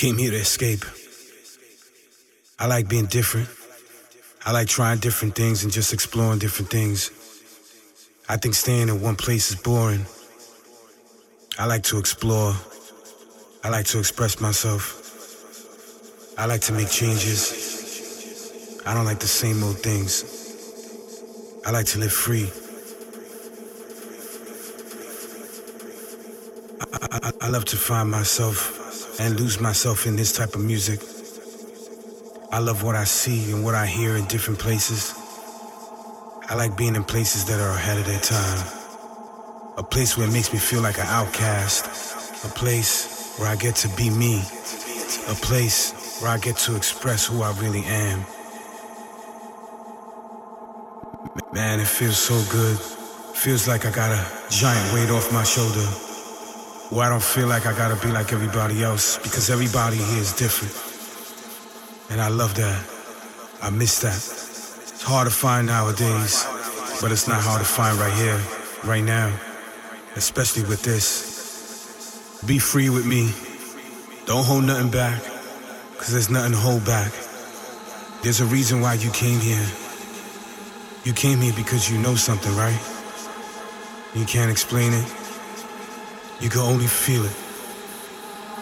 came here to escape. I like being different. I like trying different things and just exploring different things. I think staying in one place is boring. I like to explore. I like to express myself. I like to make changes. I don't like the same old things. I like to live free. I, I, I love to find myself and lose myself in this type of music. I love what I see and what I hear in different places. I like being in places that are ahead of their time. A place where it makes me feel like an outcast. A place where I get to be me. A place where I get to express who I really am. Man, it feels so good. Feels like I got a giant weight off my shoulder. Where I don't feel like I gotta be like everybody else because everybody here is different. And I love that. I miss that. It's hard to find nowadays, but it's not hard to find right here, right now, especially with this. Be free with me. Don't hold nothing back, because there's nothing to hold back. There's a reason why you came here. You came here because you know something, right? You can't explain it. You can only feel it.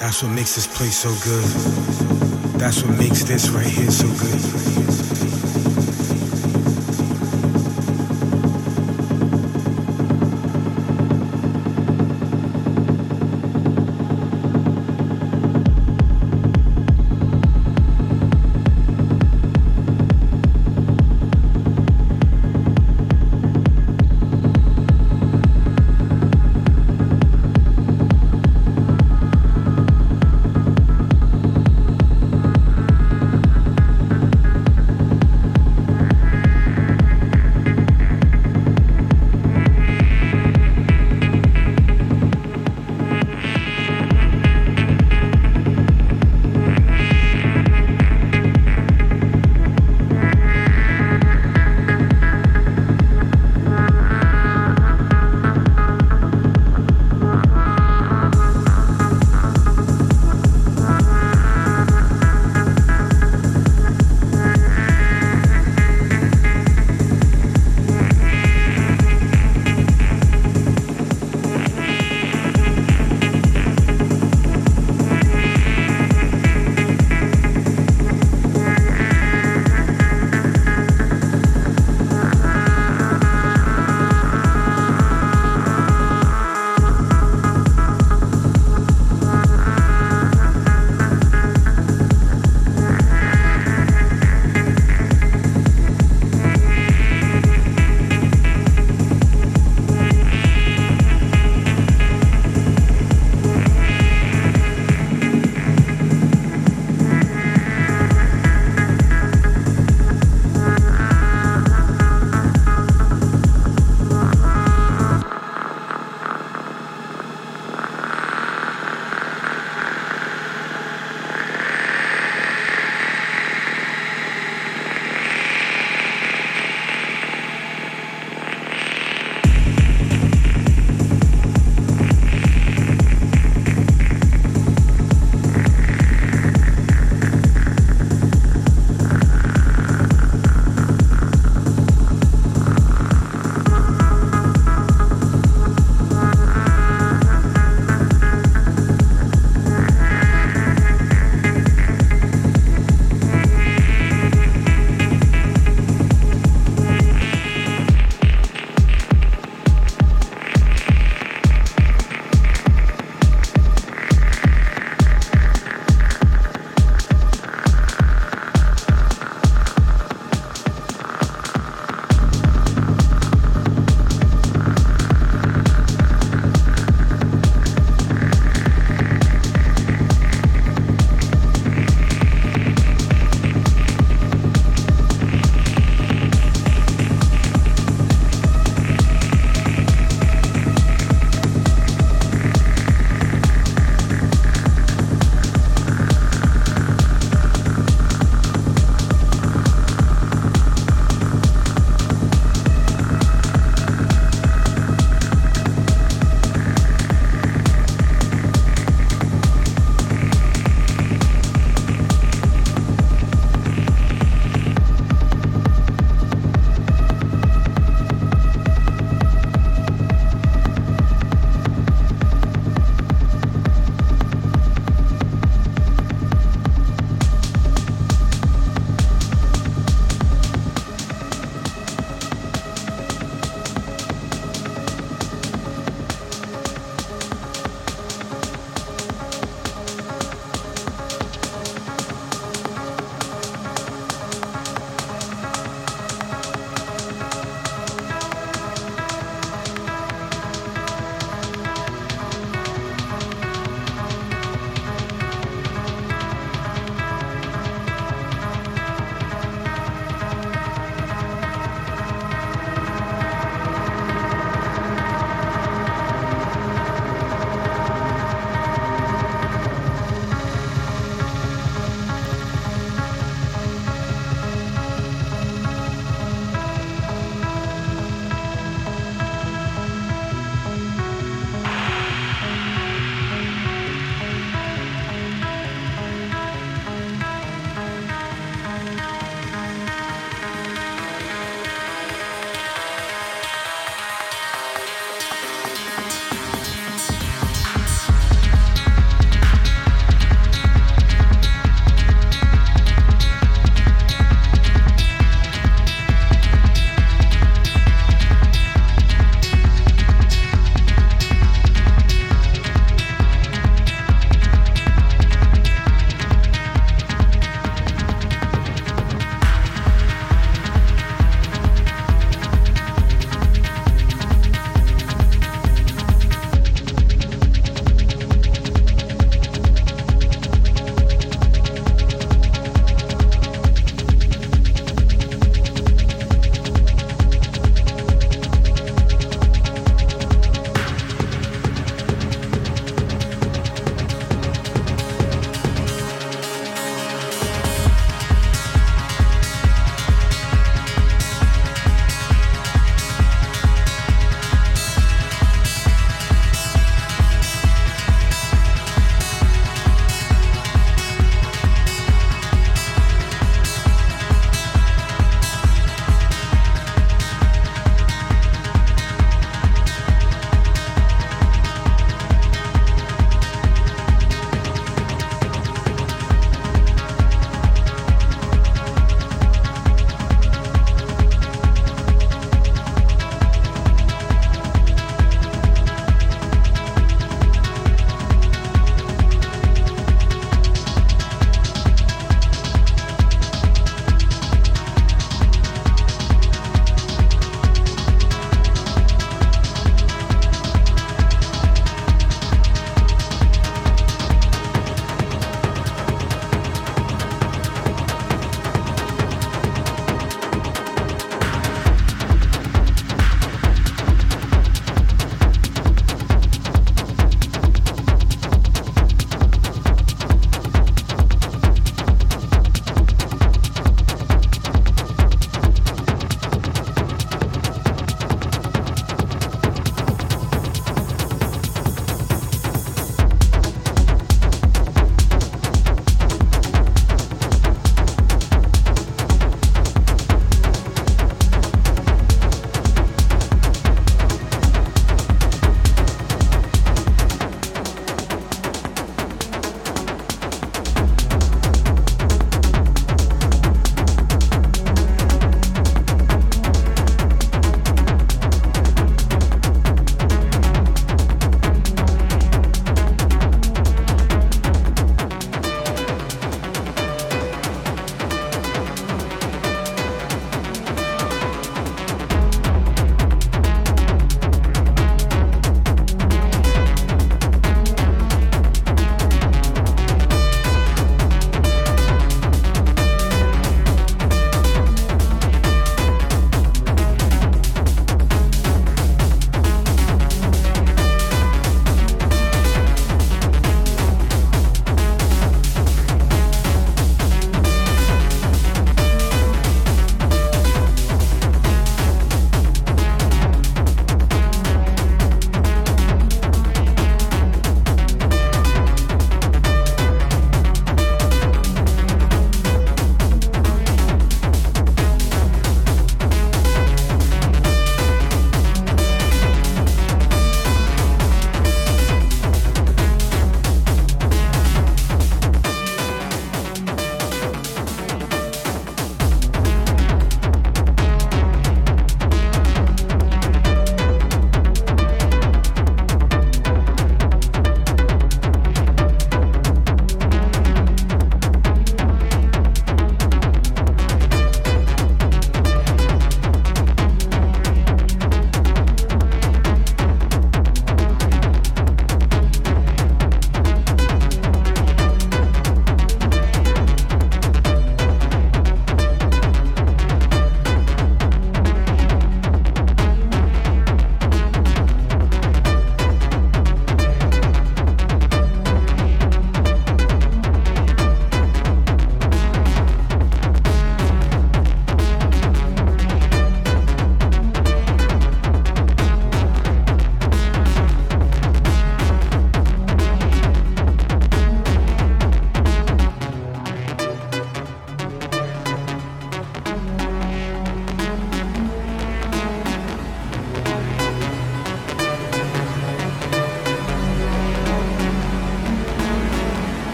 That's what makes this place so good. That's what makes this right here so good.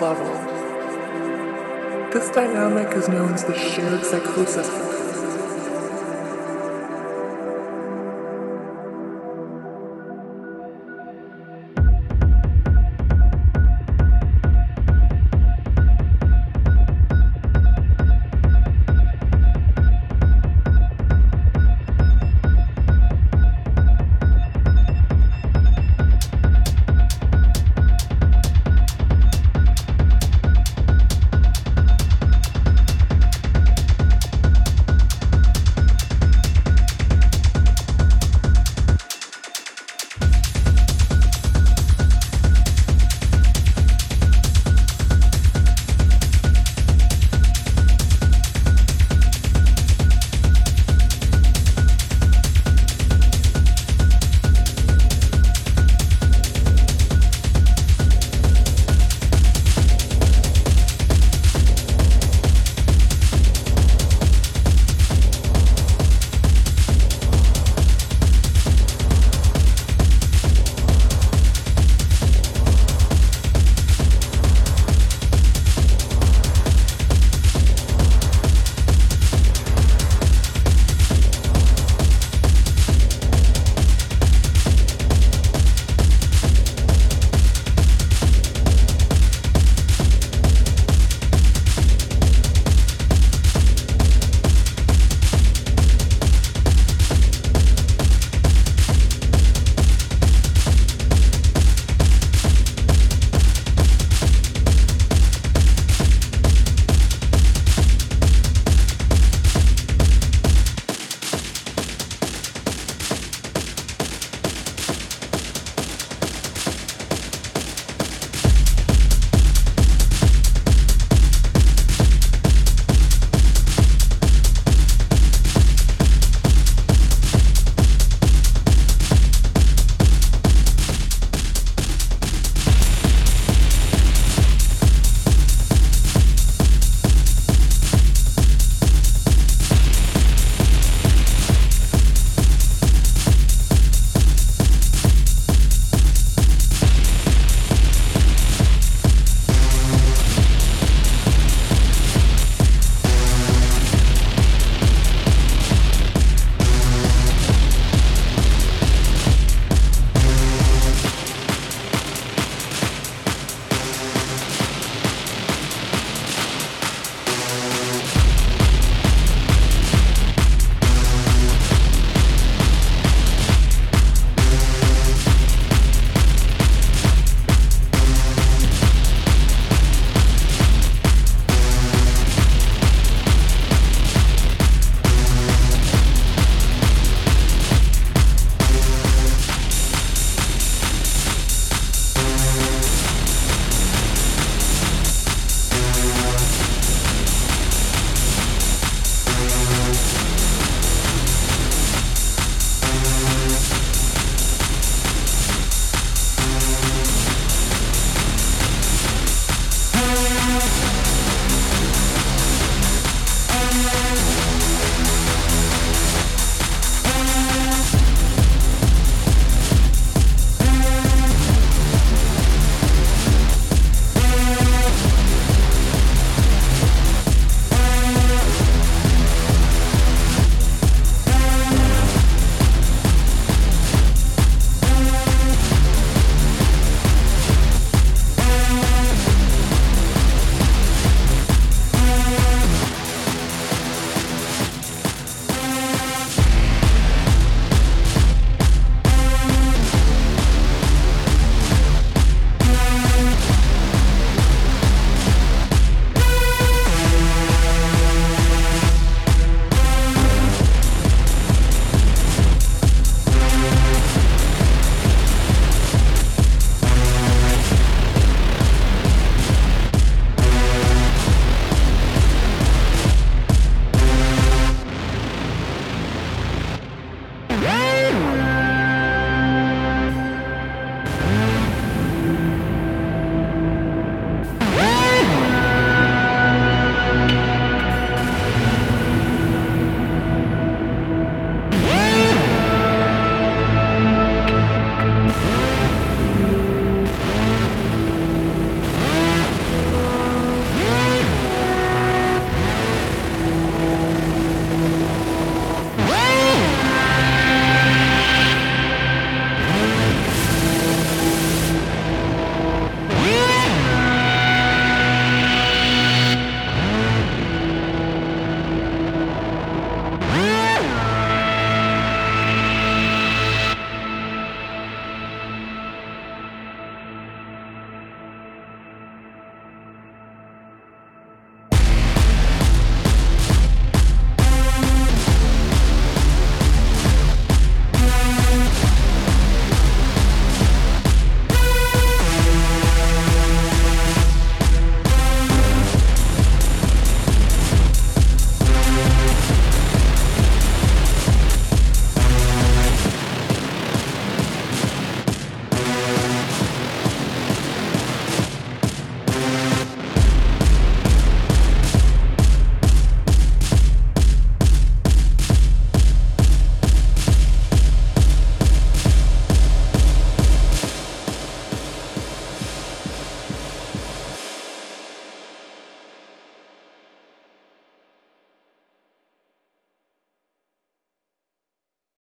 Level. This dynamic is known as the shared psychosis